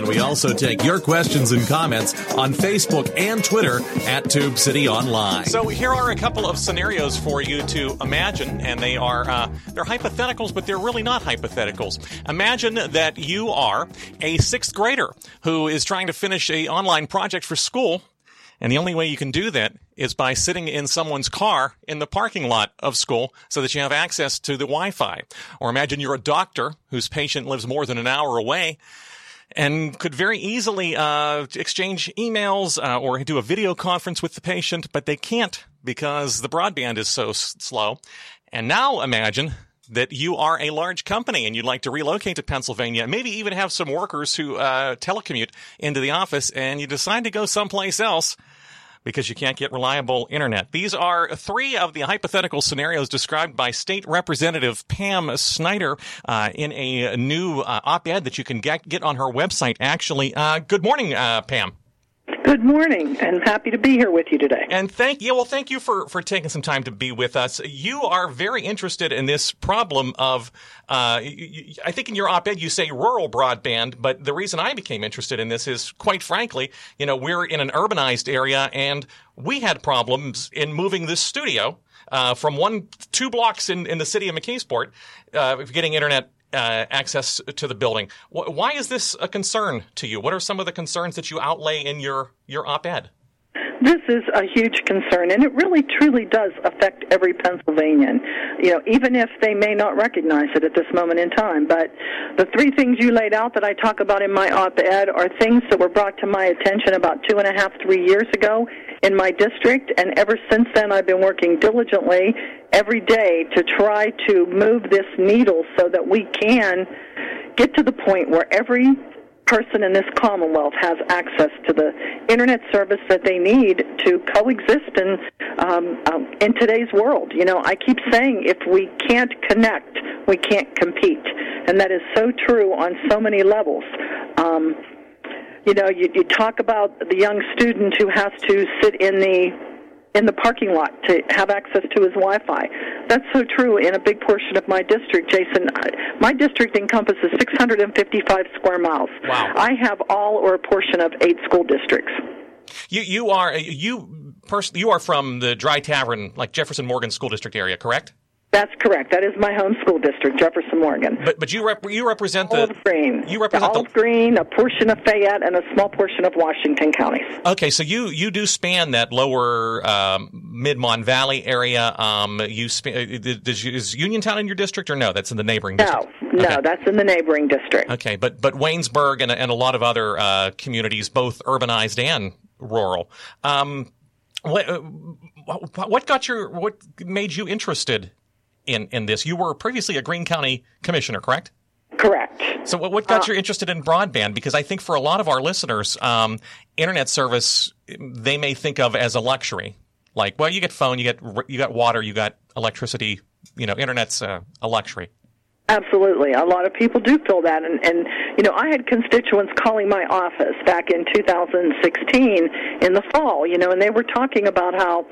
And we also take your questions and comments on Facebook and Twitter at Tube City Online. So here are a couple of scenarios for you to imagine, and they are uh, they're hypotheticals, but they're really not hypotheticals. Imagine that you are a sixth grader who is trying to finish a online project for school. And the only way you can do that is by sitting in someone's car in the parking lot of school so that you have access to the Wi-Fi. Or imagine you're a doctor whose patient lives more than an hour away and could very easily uh, exchange emails uh, or do a video conference with the patient, but they can't because the broadband is so s- slow. And now imagine that you are a large company and you'd like to relocate to Pennsylvania, maybe even have some workers who uh, telecommute into the office, and you decide to go someplace else because you can't get reliable internet. These are three of the hypothetical scenarios described by State Representative Pam Snyder uh, in a new uh, op-ed that you can get, get on her website. Actually, uh, good morning, uh, Pam. Good morning, and happy to be here with you today. And thank you. Well, thank you for for taking some time to be with us. You are very interested in this problem of. Uh, you, I think in your op-ed you say rural broadband, but the reason I became interested in this is, quite frankly, you know, we're in an urbanized area, and we had problems in moving this studio. Uh, from one, two blocks in, in the city of McKeesport, uh, getting internet uh, access to the building. Why is this a concern to you? What are some of the concerns that you outlay in your, your op-ed? This is a huge concern, and it really truly does affect every Pennsylvanian. You know, even if they may not recognize it at this moment in time. But the three things you laid out that I talk about in my op-ed are things that were brought to my attention about two and a half, three years ago in my district, and ever since then I've been working diligently every day to try to move this needle so that we can get to the point where every person in this Commonwealth has access to the internet service that they need to coexist in um, um, in today's world. You know, I keep saying if we can't connect, we can't compete, and that is so true on so many levels. Um, you know, you, you talk about the young student who has to sit in the in the parking lot to have access to his Wi-Fi. That's so true in a big portion of my district, Jason. My district encompasses 655 square miles. Wow. I have all or a portion of eight school districts. You you are you pers- you are from the Dry Tavern, like Jefferson Morgan School District area, correct? That's correct. That is my home school district, Jefferson Morgan. But but you rep- you represent the all of Greene. You represent the the all of Greene, a portion of Fayette, and a small portion of Washington counties. Okay, so you you do span that lower um, Mid Mon Valley area. Um, you sp- is Uniontown in your district or no? That's in the neighboring district. No, no, that's in the neighboring district. Okay, but but Waynesburg and and a lot of other uh, communities, both urbanized and rural. Um, what uh, what got your what made you interested in in this? You were previously a Greene County commissioner, correct? Correct. So, what, what got Uh, you interested in broadband? Because I think for a lot of our listeners, um, internet service they may think of as a luxury. Like, well, you get phone, you get you got water, you got electricity. You know, internet's uh, a luxury. Absolutely. A lot of people do feel that. And, and, you know, I had constituents calling my office back in 2016 in the fall, you know, and they were talking about how,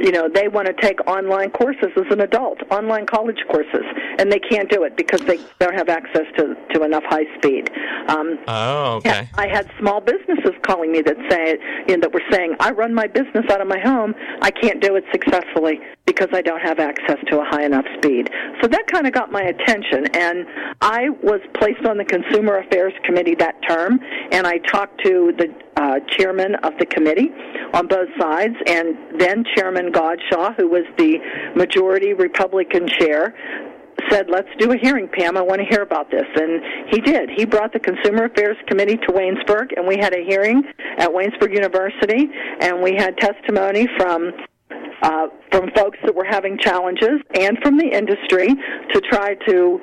you know, they want to take online courses as an adult, online college courses, and they can't do it because they don't have access to, to enough high speed. Um, Oh, okay. I had small businesses calling me that say you know, that were saying, "I run my business out of my home. I can't do it successfully because I don't have access to a high enough speed." So that kind of got my attention, and I was placed on the Consumer Affairs Committee that term, and I talked to the uh, chairman of the committee on both sides, and then Chairman Godshall, who was the majority Republican chair, said, "Let's do a hearing, Pam. I want to hear about this." And he did. He brought the Consumer Affairs Committee to Waynesburg, and we had a hearing at Waynesburg University, and we had testimony from uh, from folks that were having challenges and from the industry to try to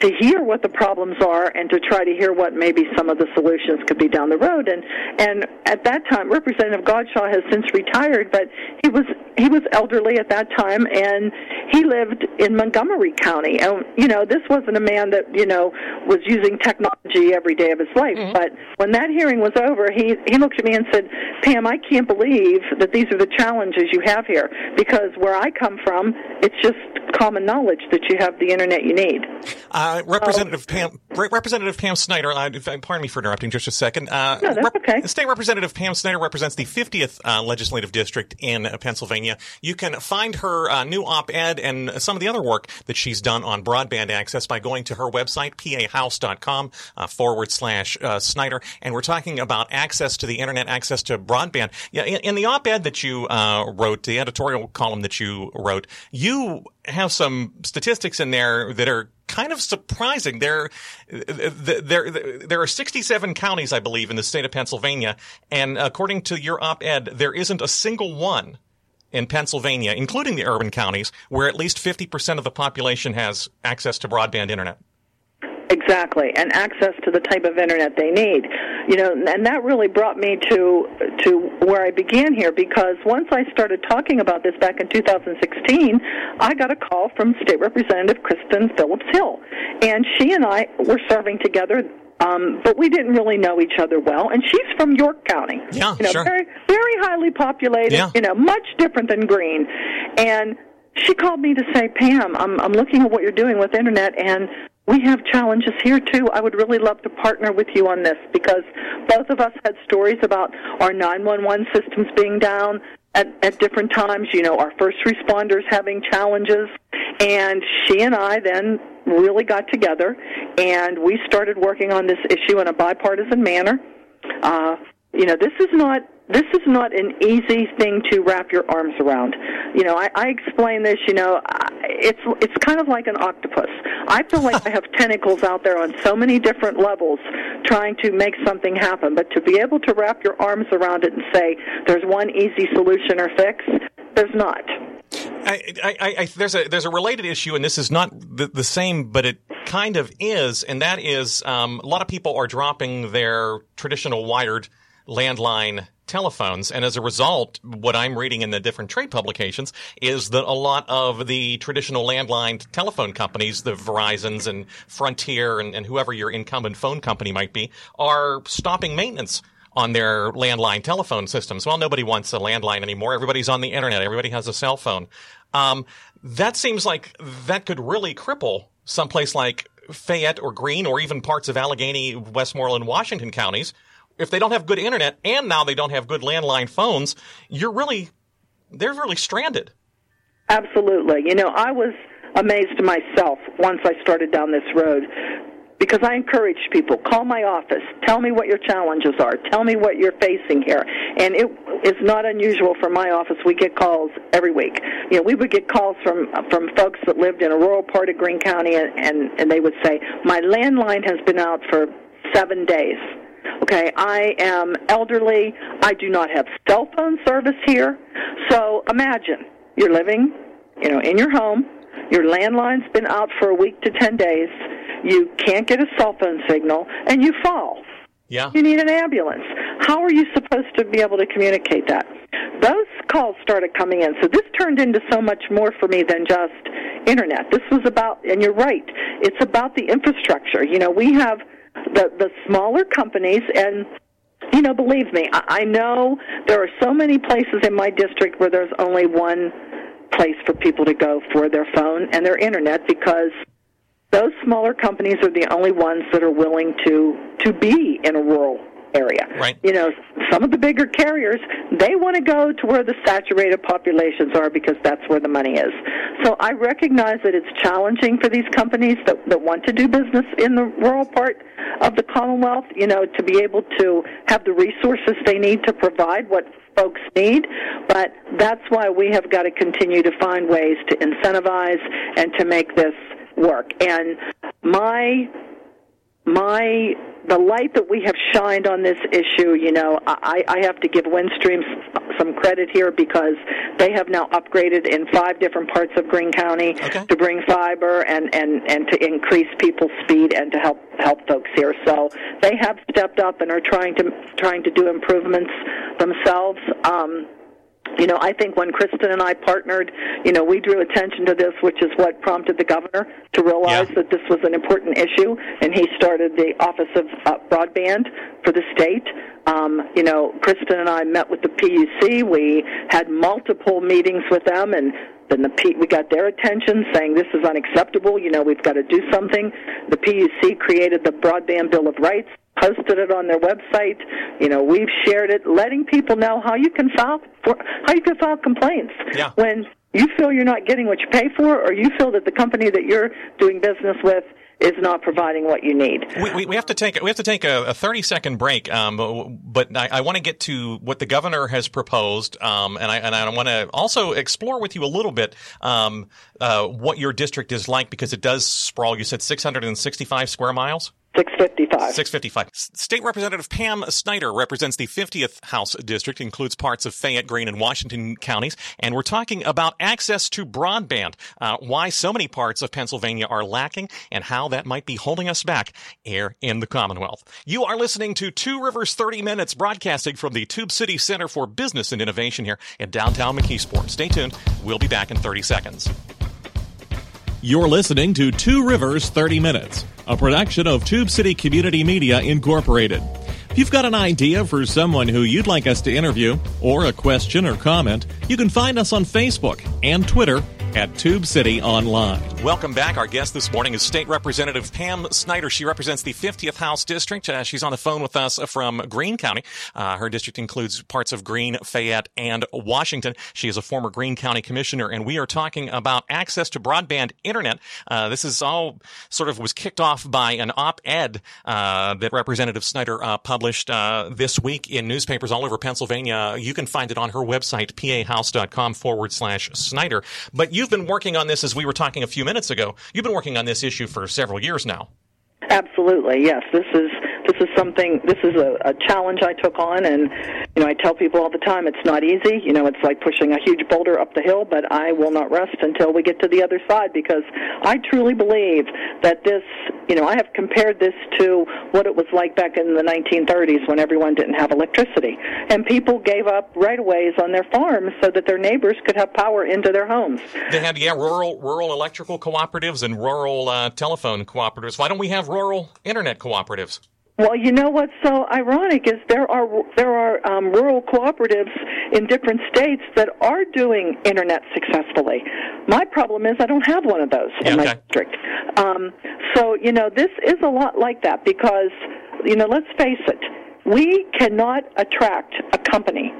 to hear what the problems are and to try to hear what maybe some of the solutions could be down the road. And and at that time, Representative Godshall has since retired, but he was he was elderly at that time, and he lived in Montgomery County. And you know, this wasn't a man that you know was using technology every day of his life. Mm-hmm. But when that hearing was over, he he looked at me and said, "Pam, I can't believe that these are the challenges you have here because where I come from, it's just common knowledge that you have the internet you need." Uh, Representative Pam, Representative Pam Snyder. Uh, pardon me for interrupting just a second. Uh, no, Rep- okay. State Representative Pam Snyder represents the 50th uh, legislative district in Pennsylvania. You can find her uh, new op-ed and some of the other work that she's done on broadband access by going to her website pahouse.com uh, forward slash Snyder. And we're talking about access to the internet, access to broadband. Yeah, in, in the op-ed that you wrote, the editorial column that you wrote, you have some statistics in there that are kind of surprising. There, there, there are 67 counties, I believe, in the state of Pennsylvania, and according to your op-ed, there isn't a single one in Pennsylvania, including the urban counties, where at least 50% of the population has access to broadband internet. Exactly, and access to the type of internet they need. You know, and that really brought me to to where I began here because once I started talking about this back in 2016, I got a call from State Representative Kristin Phillips Hill, and she and I were serving together um, but we didn't really know each other well. And she's from York County. Yeah, you know, sure. Very, very highly populated. Yeah. You know, much different than Greene. And she called me to say, Pam, I'm, I'm looking at what you're doing with internet, and we have challenges here too. I would really love to partner with you on this because both of us had stories about our 911 systems being down at, at different times, you know, our first responders having challenges. And she and I then really got together and we started working on this issue in a bipartisan manner. Uh, you know, this is not this is not an easy thing to wrap your arms around. You know, I, I explain this. You know, it's it's kind of like an octopus. I feel like I have tentacles out there on so many different levels, trying to make something happen. But to be able to wrap your arms around it and say there's one easy solution or fix, there's not. I, I, I, there's a there's a related issue, and this is not the, the same, but it kind of is, and that is um, a lot of people are dropping their traditional wired landline telephones. And as a result, what I'm reading in the different trade publications is that a lot of the traditional landline telephone companies, the Verizons and Frontier and, and whoever your incumbent phone company might be, are stopping maintenance on their landline telephone systems. Well, nobody wants a landline anymore. Everybody's on the internet. Everybody has a cell phone. Um, that seems like that could really cripple someplace like Fayette or Greene or even parts of Allegheny, Westmoreland, Washington counties if they don't have good internet and now they don't have good landline phones, you're really they're really stranded. Absolutely. You know, I was amazed myself once I started down this road because I encourage people call my office, tell me what your challenges are, tell me what you're facing here. And it is not unusual for my office. We get calls every week. You know, we would get calls from from folks that lived in a rural part of Greene County, and and, and they would say, "My landline has been out for seven days." Okay, I am elderly. I do not have cell phone service here. So imagine you're living, you know, in your home. Your landline's been out for a week to 10 days. You can't get a cell phone signal and you fall. Yeah. You need an ambulance. How are you supposed to be able to communicate that? Those calls started coming in. So this turned into so much more for me than just internet. This was about, and you're right, it's about the infrastructure. You know, we have the the smaller companies and you know believe me I, I know there are so many places in my district where there's only one place for people to go for their phone and their internet because those smaller companies are the only ones that are willing to to be in a rural area. Right. You know, some of the bigger carriers, they want to go to where the saturated populations are because that's where the money is. So I recognize that it's challenging for these companies that, that want to do business in the rural part of the Commonwealth, you know, to be able to have the resources they need to provide what folks need, but that's why we have got to continue to find ways to incentivize and to make this work. And my my the light that we have shined on this issue, you know, I, I have to give Windstream some credit here because they have now upgraded in five different parts of Greene County okay. to bring fiber and, and, and to increase people's speed and to help help folks here. So they have stepped up and are trying to trying to do improvements themselves. Um, you know, I think when Kristin and I partnered, you know, we drew attention to this, which is what prompted the governor to realize yeah. that this was an important issue, and he started the Office of uh, Broadband for the state. Um, you know, Kristin and I met with the PUC. We had multiple meetings with them, and then the P- we got their attention, saying this is unacceptable. You know, we've got to do something. The PUC created the Broadband Bill of Rights posted it on their website. You know, we've shared it, letting people know how you can file for, how you can file complaints yeah. when you feel you're not getting what you pay for, or you feel that the company that you're doing business with is not providing what you need. We, we, we have to take we have to take a, a thirty second break, um, but I, I want to get to what the governor has proposed, um, and I and I want to also explore with you a little bit um, uh, what your district is like because it does sprawl. You said six hundred and sixty five square miles. 655. 655. State Representative Pam Snyder represents the 50th House District, includes parts of Fayette, Greene, and Washington counties, and we're talking about access to broadband, uh, why so many parts of Pennsylvania are lacking, and how that might be holding us back here in the Commonwealth. You are listening to Two Rivers 30 Minutes, broadcasting from the Tube City Center for Business and Innovation here in downtown McKeesport. Stay tuned. We'll be back in 30 seconds. You're listening to Two Rivers 30 Minutes, a production of Tube City Community Media Incorporated. If you've got an idea for someone who you'd like us to interview, or a question or comment, you can find us on Facebook and Twitter at Tube City Online. Welcome back. Our guest this morning is State Representative Pam Snyder. She represents the 50th House District. Uh, she's on the phone with us from Greene County. Uh, her district includes parts of Greene, Fayette, and Washington. She is a former Greene County Commissioner, and we are talking about access to broadband internet. Uh, this is all sort of was kicked off by an op-ed uh, that Representative Snyder uh, published uh, this week in newspapers all over Pennsylvania. You can find it on her website, pahouse.com forward slash Snyder. But you've been working on this as we were talking a few minutes ago. You've been working on this issue for several years now. Absolutely, yes. This is this is something. This is a, a challenge I took on, and you know I tell people all the time it's not easy. You know it's like pushing a huge boulder up the hill, but I will not rest until we get to the other side because I truly believe that this. You know I have compared this to what it was like back in the 1930s when everyone didn't have electricity, and people gave up right of ways on their farms so that their neighbors could have power into their homes. They had yeah rural rural electrical cooperatives and rural uh, telephone cooperatives. Why don't we have rural internet cooperatives? Well, you know what's so ironic is there are there are um, rural cooperatives in different states that are doing internet successfully. My problem is I don't have one of those in my district. Um, so you know this is a lot like that because you know let's face it, we cannot attract a company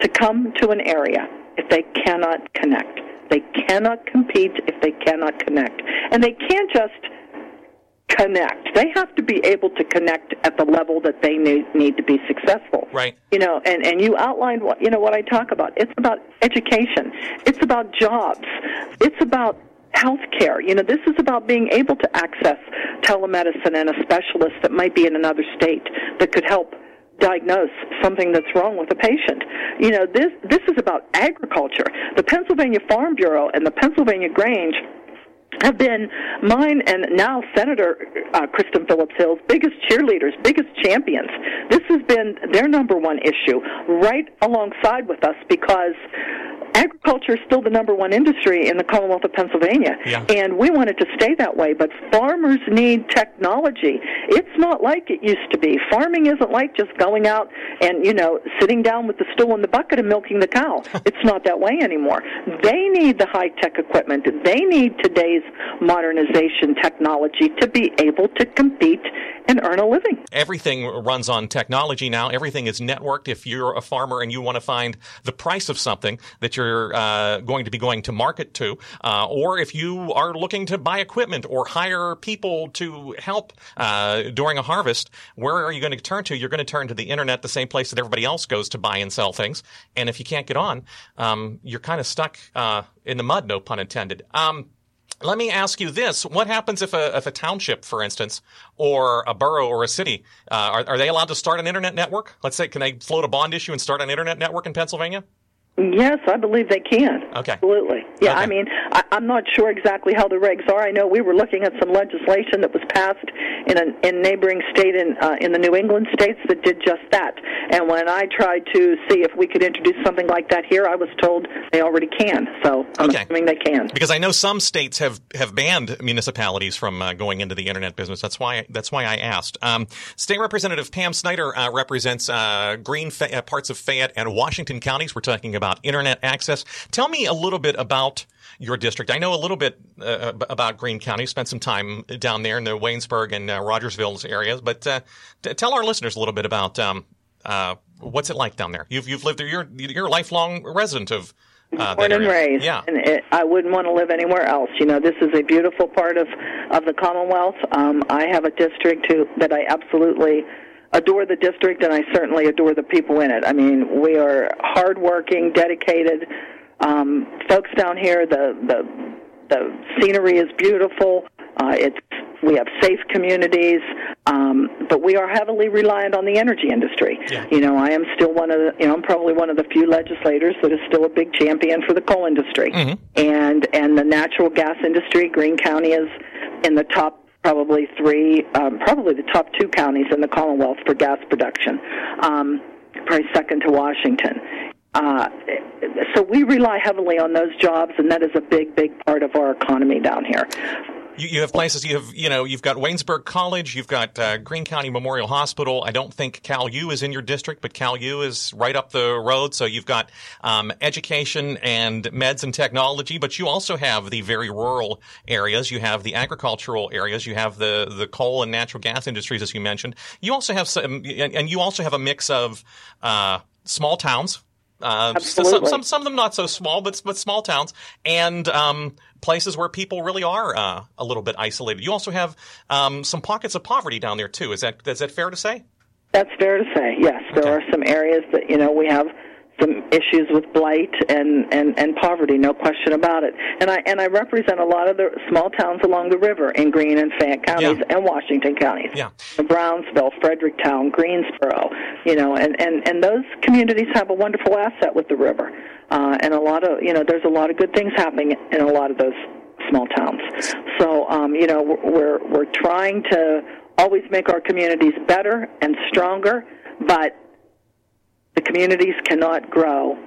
to come to an area if they cannot connect. They cannot compete if they cannot connect, and they can't just connect. They have to be able to connect at the level that they need, need to be successful. Right. You know, and, and you outlined what you know what I talk about. It's about education. It's about jobs. It's about health care. You know, this is about being able to access telemedicine and a specialist that might be in another state that could help diagnose something that's wrong with a patient. You know, this this is about agriculture. The Pennsylvania Farm Bureau and the Pennsylvania Grange have been mine and now Senator uh, Kristin Phillips Hill's biggest cheerleaders, biggest champions. This has been their number one issue, right alongside with us because agriculture is still the number one industry in the Commonwealth of Pennsylvania, Yeah. and we want it to stay that way. But farmers need technology. It's not like it used to be. Farming isn't like just going out and you know sitting down with the stool and the bucket and milking the cow. it's not that way anymore. They need the high tech equipment. They need today's modernization technology to be able to compete and earn a living. Everything runs on technology now. Everything is networked. If you're a farmer and you want to find the price of something that you're uh, going to be going to market to, uh, or if you are looking to buy equipment or hire people to help uh, during a harvest, where are you going to turn to? You're going to turn to the internet, the same place that everybody else goes to buy and sell things. And if you can't get on, um, you're kind of stuck uh, in the mud, no pun intended. Um, let me ask you this: What happens if a if a township, for instance, or a borough or a city, uh, are, are they allowed to start an internet network? Let's say, can they float a bond issue and start an internet network in Pennsylvania? Yes, I believe they can. Okay. Absolutely. Yeah, Okay. I mean, I, I'm not sure exactly how the regs are. I know we were looking at some legislation that was passed in a in neighboring state in uh, in the New England states that did just that. And when I tried to see if we could introduce something like that here, I was told they already can. So I'm Okay. assuming they can. Because I know some states have, have banned municipalities from uh, going into the internet business. That's why that's why I asked. Um, State Representative Pam Snyder uh, represents uh, Greene Fa- uh, parts of Fayette and Washington counties. We're talking about internet access. Tell me a little bit about your district. I know a little bit uh, about Greene County. Spent some time down there in the Waynesburg and uh, Rogersville areas. But uh, t- tell our listeners a little bit about um, uh, what's it like down there. You've you've lived there. You're you're a lifelong resident of. Uh, Born and raised, Yeah. and it, I wouldn't want to live anywhere else. You know, this is a beautiful part of of the Commonwealth. Um, I have a district who, that I absolutely adore the district, and I certainly adore the people in it. I mean, we are hardworking, dedicated um, folks down here. The the the scenery is beautiful. Uh, it's we have safe communities, um, but we are heavily reliant on the energy industry. Yeah. You know, I am still one of the, you know, I'm probably one of the few legislators that is still a big champion for the coal industry, and and the natural gas industry. Greene County is in the top probably three, um, probably the top two counties in the Commonwealth for gas production, um, probably second to Washington. Uh, so we rely heavily on those jobs, and that is a big, big part of our economy down here. You, you have places. You have you know you've got Waynesburg College. You've got uh, Greene County Memorial Hospital. I don't think Cal U is in your district, but Cal U is right up the road. So you've got um, education and meds and technology. But you also have the very rural areas. You have the agricultural areas. You have the the coal and natural gas industries, as you mentioned. You also have some, and and you also have a mix of uh, small towns. Uh, some, some some of them not so small, but but small towns and um, places where people really are uh, a little bit isolated. You also have um, some pockets of poverty down there too. Is that is that fair to say? That's fair to say. Yes, there Okay. are some areas that you know we have some issues with blight and, and, and poverty, no question about it. And I and I represent a lot of the small towns along the river in Greene and Fayette counties Yeah. and Washington counties. Yeah. Brownsville, Fredericktown, Greensboro, you know, and, and, and those communities have a wonderful asset with the river. Uh, and a lot of, you know, there's a lot of good things happening in a lot of those small towns. So, um, you know, we're, we're, we're trying to always make our communities better and stronger, but the communities cannot grow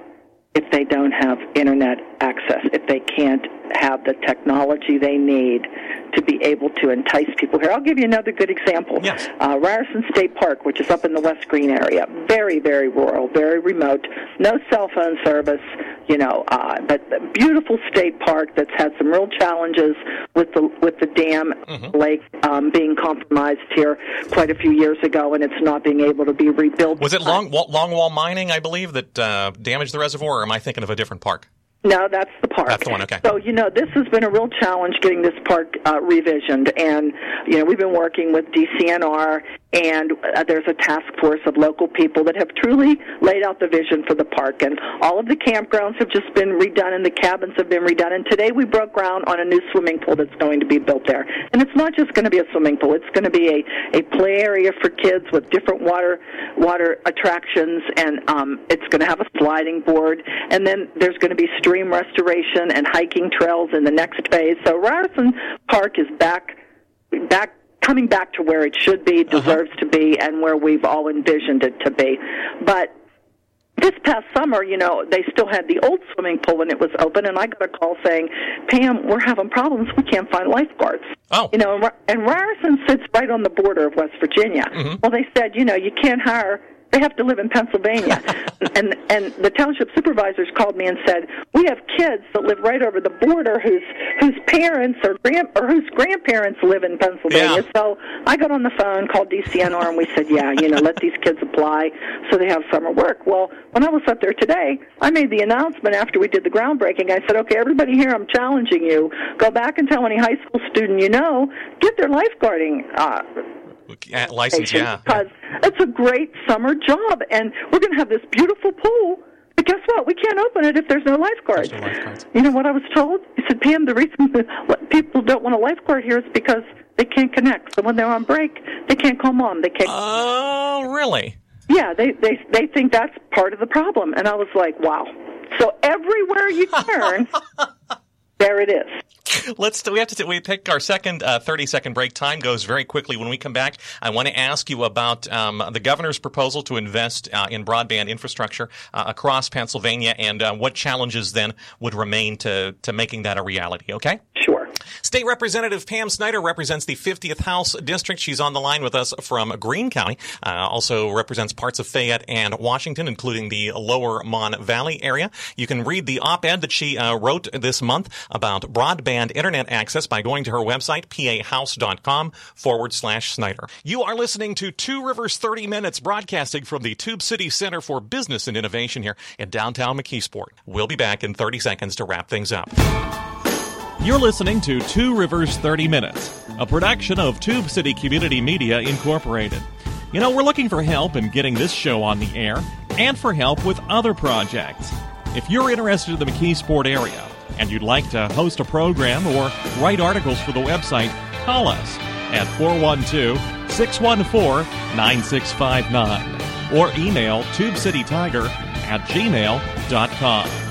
if they don't have internet access, if they can't have the technology they need to be able to entice people here. I'll give you another good example. Yes. Uh, Ryerson State Park, which is up in the West Greene area, very, very rural, very remote, no cell phone service, you know, uh, but a beautiful state park that's had some real challenges with the with the dam lake um, being compromised here quite a few years ago, and it's not being able to be rebuilt. Was it long wa- long wall mining? I believe that uh, damaged the reservoir. Or am I thinking of a different park? No, that's the park. That's the one, okay. So you know, this has been a real challenge getting this park uh, revisioned, and you know, we've been working with DCNR, and uh, there's a task force of local people that have truly laid out the vision for the park, and all of the campgrounds have just been redone, and the cabins have been redone. And today we broke ground on a new swimming pool that's going to be built there, and it's not just going to be a swimming pool; it's going to be a a play area for kids with different water water attractions, and um, it's going to have a sliding board, and then there's going to be stream restoration and hiking trails in the next phase. So Ryerson Park is back back coming back to where it should be, uh-huh. deserves to be, and where we've all envisioned it to be. But this past summer, you know, they still had the old swimming pool when it was open, and I got a call saying, "Pam, we're having problems. We can't find lifeguards." Oh. you know, and and Ryerson sits right on the border of West Virginia. Mm-hmm. Well, they said, you know, you can't hire. They have to live in Pennsylvania, and and the township supervisors called me and said, "We have kids that live right over the border whose whose parents or grand or whose grandparents live in Pennsylvania." Yeah. So I got on the phone, called DCNR, and we said, "Yeah, you know, let these kids apply so they have summer work." Well, when I was up there today, I made the announcement after we did the groundbreaking. I said, "Okay, everybody here, I'm challenging you. Go back and tell any high school student you know get their lifeguarding uh, Uh, License, yeah. because it's a great summer job, and we're going to have this beautiful pool But guess what? We can't open it if there's no lifeguards. There's no lifeguards. You know what I was told? He said, Pam, the reason that people don't want a lifeguard here is because they can't connect. So when they're on break, they can't call mom. They can't. Oh, really? Yeah, they they they think that's part of the problem. And I was like, wow. So everywhere you turn, there it is. Let's. We have to. We take our second uh, thirty second break. Time goes very quickly. When we come back, I want to ask you about um, the governor's proposal to invest uh, in broadband infrastructure uh, across Pennsylvania, and uh, what challenges then would remain to to making that a reality. Okay. Sure. State Representative Pam Snyder represents the 50th House District. She's on the line with us from Greene County. Uh, also represents parts of Fayette and Washington, including the Lower Mon Valley area. You can read the op-ed that she uh, wrote this month about broadband internet access by going to her website, pahouse.com forward slash Snyder. You are listening to Two Rivers 30 Minutes broadcasting from the Tube City Center for Business and Innovation here in downtown McKeesport. We'll be back in 30 seconds to wrap things up. You're listening to Two Rivers 30 Minutes, a production of Tube City Community Media Incorporated. You know, we're looking for help in getting this show on the air and for help with other projects. If you're interested in the McKeesport area and you'd like to host a program or write articles for the website, call us at 412 614 9659 or email tubecitytiger at gmail.com.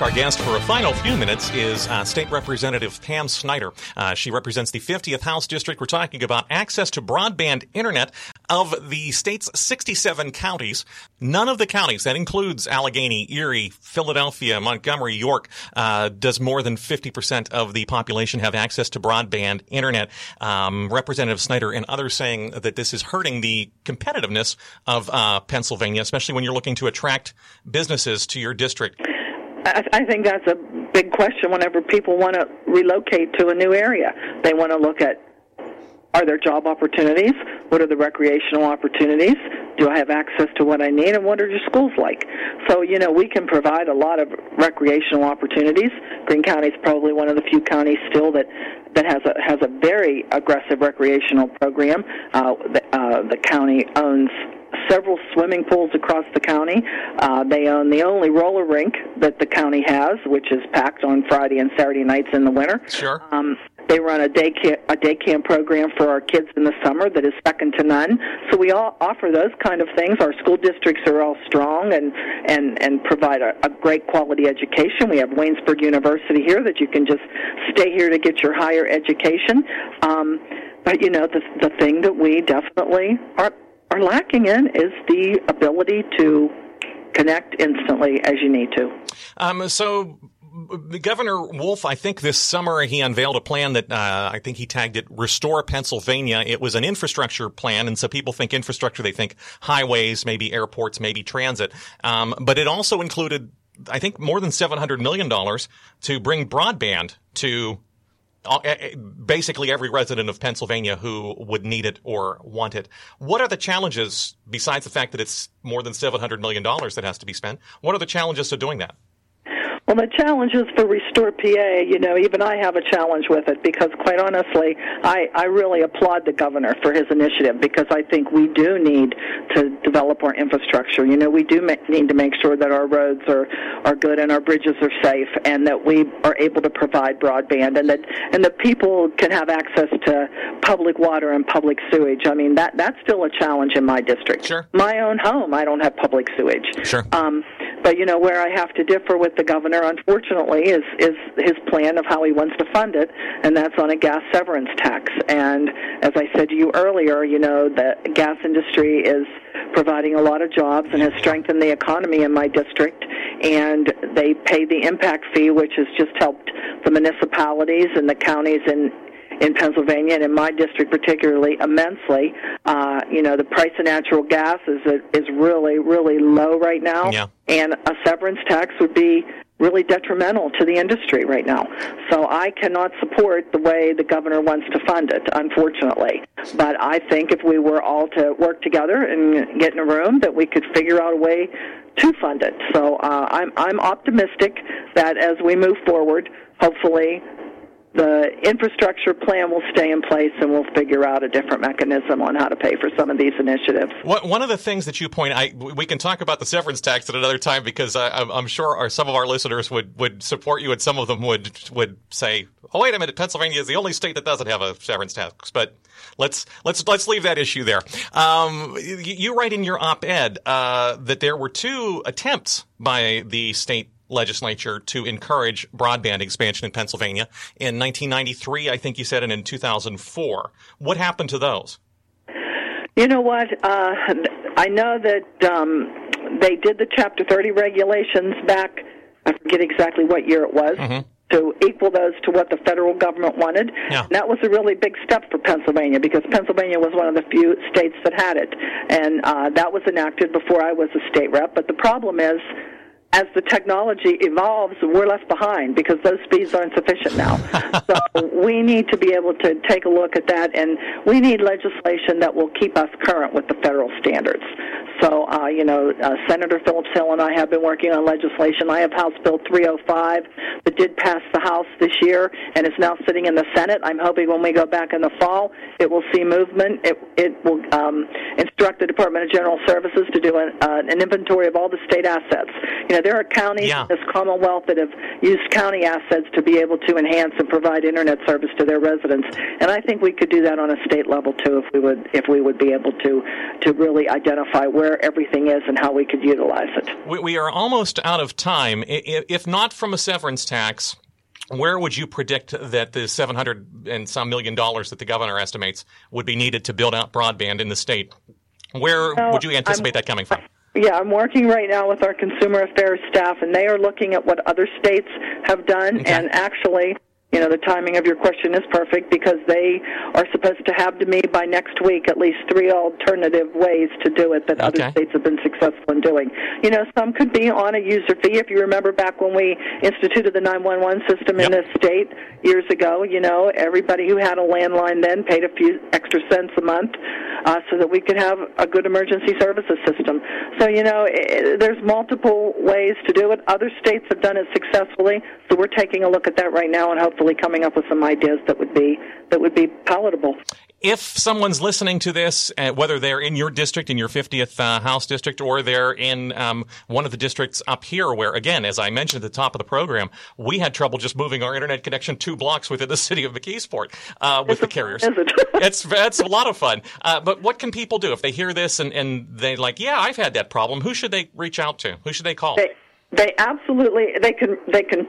Our guest for a final few minutes is uh, State Representative Pam Snyder. Uh, she represents the 50th House District. We're talking about access to broadband internet of the state's 67 counties. None of the counties, that includes Allegheny, Erie, Philadelphia, Montgomery, York, uh, does more than 50% of the population have access to broadband internet. Um, Representative Snyder and others saying that this is hurting the competitiveness of uh, Pennsylvania, especially when you're looking to attract businesses to your district. I, I think that's a big question whenever people want to relocate to a new area. They want to look at are there job opportunities? What are the recreational opportunities? Do I have access to what I need? And what are your schools like? So, you know, we can provide a lot of recreational opportunities. Greene County is probably one of the few counties still that that has a has a very aggressive recreational program. Uh, the, uh, the county owns several swimming pools across the county. Uh, they own the only roller rink that the county has, which is packed on Friday and Saturday nights in the winter. Sure. Um, they run a day camp, a day camp program for our kids in the summer that is second to none. So we all offer those kind of things. Our school districts are all strong and and and provide a, a great quality education. We have Waynesburg University here that you can just stay here to get your higher education. Um, but you know the the thing that we definitely are are lacking in is the ability to connect instantly as you need to. Um, so Governor Wolf, I think this summer he unveiled a plan that uh, I think he tagged it "Restore Pennsylvania." It was an infrastructure plan, and so people think infrastructure, they think highways, maybe airports, maybe transit. Um, but it also included, I think, more than seven hundred million dollars to bring broadband to Uh, uh, basically every resident of Pennsylvania who would need it or want it. What are the challenges besides the fact that it's more than seven hundred million dollars that has to be spent? What are the challenges to doing that? Well, the challenges for Restore PA, you know, even I have a challenge with it because, quite honestly, I, I really applaud the governor for his initiative because I think we do need to develop our infrastructure. You know, we do ma- need to make sure that our roads are, are good and our bridges are safe and that we are able to provide broadband and that and that people can have access to public water and public sewage. I mean, that that's still a challenge in my district. Sure. My own home, I don't have public sewage. Sure. Um, but you know, where I have to differ with the governor, unfortunately, is is his plan of how he wants to fund it, and that's on a gas severance tax. And as I said to you earlier, you know, the gas industry is providing a lot of jobs and has strengthened the economy in my district. And they pay the impact fee, which has just helped the municipalities and the counties in in Pennsylvania and in my district particularly immensely. Uh, you know, the price of natural gas is is really really low right now, Yeah. and a severance tax would be really detrimental to the industry right now. So I cannot support the way the governor wants to fund it, unfortunately. But I think if we were all to work together and get in a room, that we could figure out a way to fund it. So uh, I'm I'm optimistic that as we move forward, hopefully the infrastructure plan will stay in place and we'll figure out a different mechanism on how to pay for some of these initiatives. One of the things that you point, I, we can talk about the severance tax at another time because I, am sure our, some of our listeners would, would support you and some of them would would say, "Oh, wait a minute, Pennsylvania is the only state that doesn't have a severance tax." But let's let's let's leave that issue there. Um, you, you, write in your op-ed uh, that there were two attempts by the state legislature to encourage broadband expansion in Pennsylvania in 1993, I think you said, and in 2004. What happened to those? You know what? Uh, I know that um, they did the Chapter 30 regulations back, I forget exactly what year it was. Mm-hmm to equal those to what the federal government wanted. Yeah. That was a really big step for Pennsylvania because Pennsylvania was one of the few states that had it, and uh, that was enacted before I was a state rep. But the problem is as the technology evolves, we're left behind because those speeds aren't sufficient now. so we need to be able to take a look at that, and we need legislation that will keep us current with the federal standards. So, uh, you know, uh, Senator Phillips Hill and I have been working on legislation. I have House Bill 305 that did pass the House this year and is now sitting in the Senate. I'm hoping when we go back in the fall, it will see movement. It, it will um, instruct the Department of General Services to do an, uh, an inventory of all the state assets. You know, there are counties yeah. in this Commonwealth that have used county assets to be able to enhance and provide internet service to their residents, and I think we could do that on a state level too if we would if we would be able to to really identify where everything is and how we could utilize it. We, we are almost out of time. If not from a severance tax, where would you predict that the 700 and some million dollars that the governor estimates would be needed to build out broadband in the state? Where well, would you anticipate I'm, that coming from? Yeah, I'm working right now with our consumer affairs staff, and they are looking at what other states have done. Okay. And actually, you know, the timing of your question is perfect because they are supposed to have to me by next week at least three alternative ways to do it that okay. other states have been successful in doing. You know, some could be on a user fee. If you remember back when we instituted the 911 system yep. in this state years ago, you know, everybody who had a landline then paid a few extra cents a month uh, so that we could have a good emergency services system. So, you know, it, there's multiple ways to do it. Other states have done it successfully, so we're taking a look at that right now and hopefully coming up with some ideas that would be that would be palatable. If someone's listening to this, uh, whether they're in your district, in your 50th uh, House district, or they're in um, one of the districts up here, where, again, as I mentioned at the top of the program, we had trouble just moving our internet connection two blocks within the city of McKeesport uh, with it's the carriers. Fun, it? it's, it's a lot of fun. Uh, but what can people do if they hear this and, and they like, yeah, I've had that problem? Who should they reach out to? Who should they call? They, they absolutely they can they can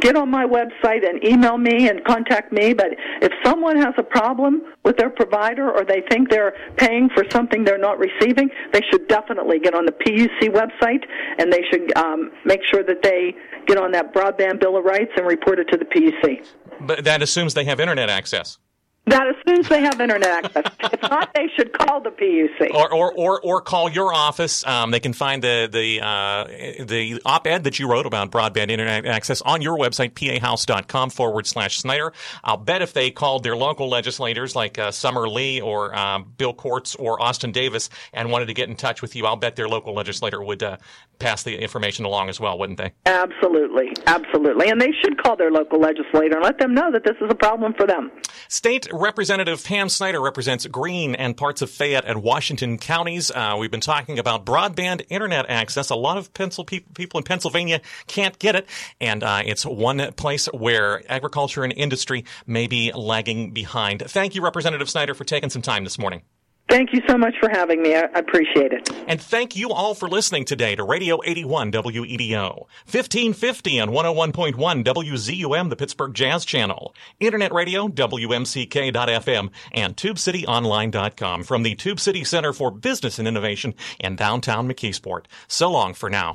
get on my website and email me and contact me. But if someone has a problem with their provider or they think they're paying for something they're not receiving, they should definitely get on the PUC website and they should um, make sure that they get on that broadband bill of rights and report it to the PUC. But that assumes they have internet access. That assumes they have internet access. if not, they should call the PUC or or or, or call your office. Um, they can find the the uh, the op-ed that you wrote about broadband internet access on your website pahouse.com forward slash Snyder. I'll bet if they called their local legislators like uh, Summer Lee or uh, Bill Kortz or Austin Davis and wanted to get in touch with you, I'll bet their local legislator would uh, pass the information along as well, wouldn't they? Absolutely, absolutely, and they should call their local legislator and let them know that this is a problem for them. State Representative Pam Snyder represents Greene and parts of Fayette and Washington counties. Uh, we've been talking about broadband internet access. A lot of pencil pe- people in Pennsylvania can't get it, and uh, it's one place where agriculture and industry may be lagging behind. Thank you, Representative Snyder, for taking some time this morning. Thank you so much for having me. I appreciate it. And thank you all for listening today to Radio 81 WEDO, 1550 on 101.1 WZUM, the Pittsburgh Jazz Channel, Internet Radio, WMCK.FM, and TubeCityOnline.com from the Tube City Center for Business and Innovation in downtown McKeesport. So long for now.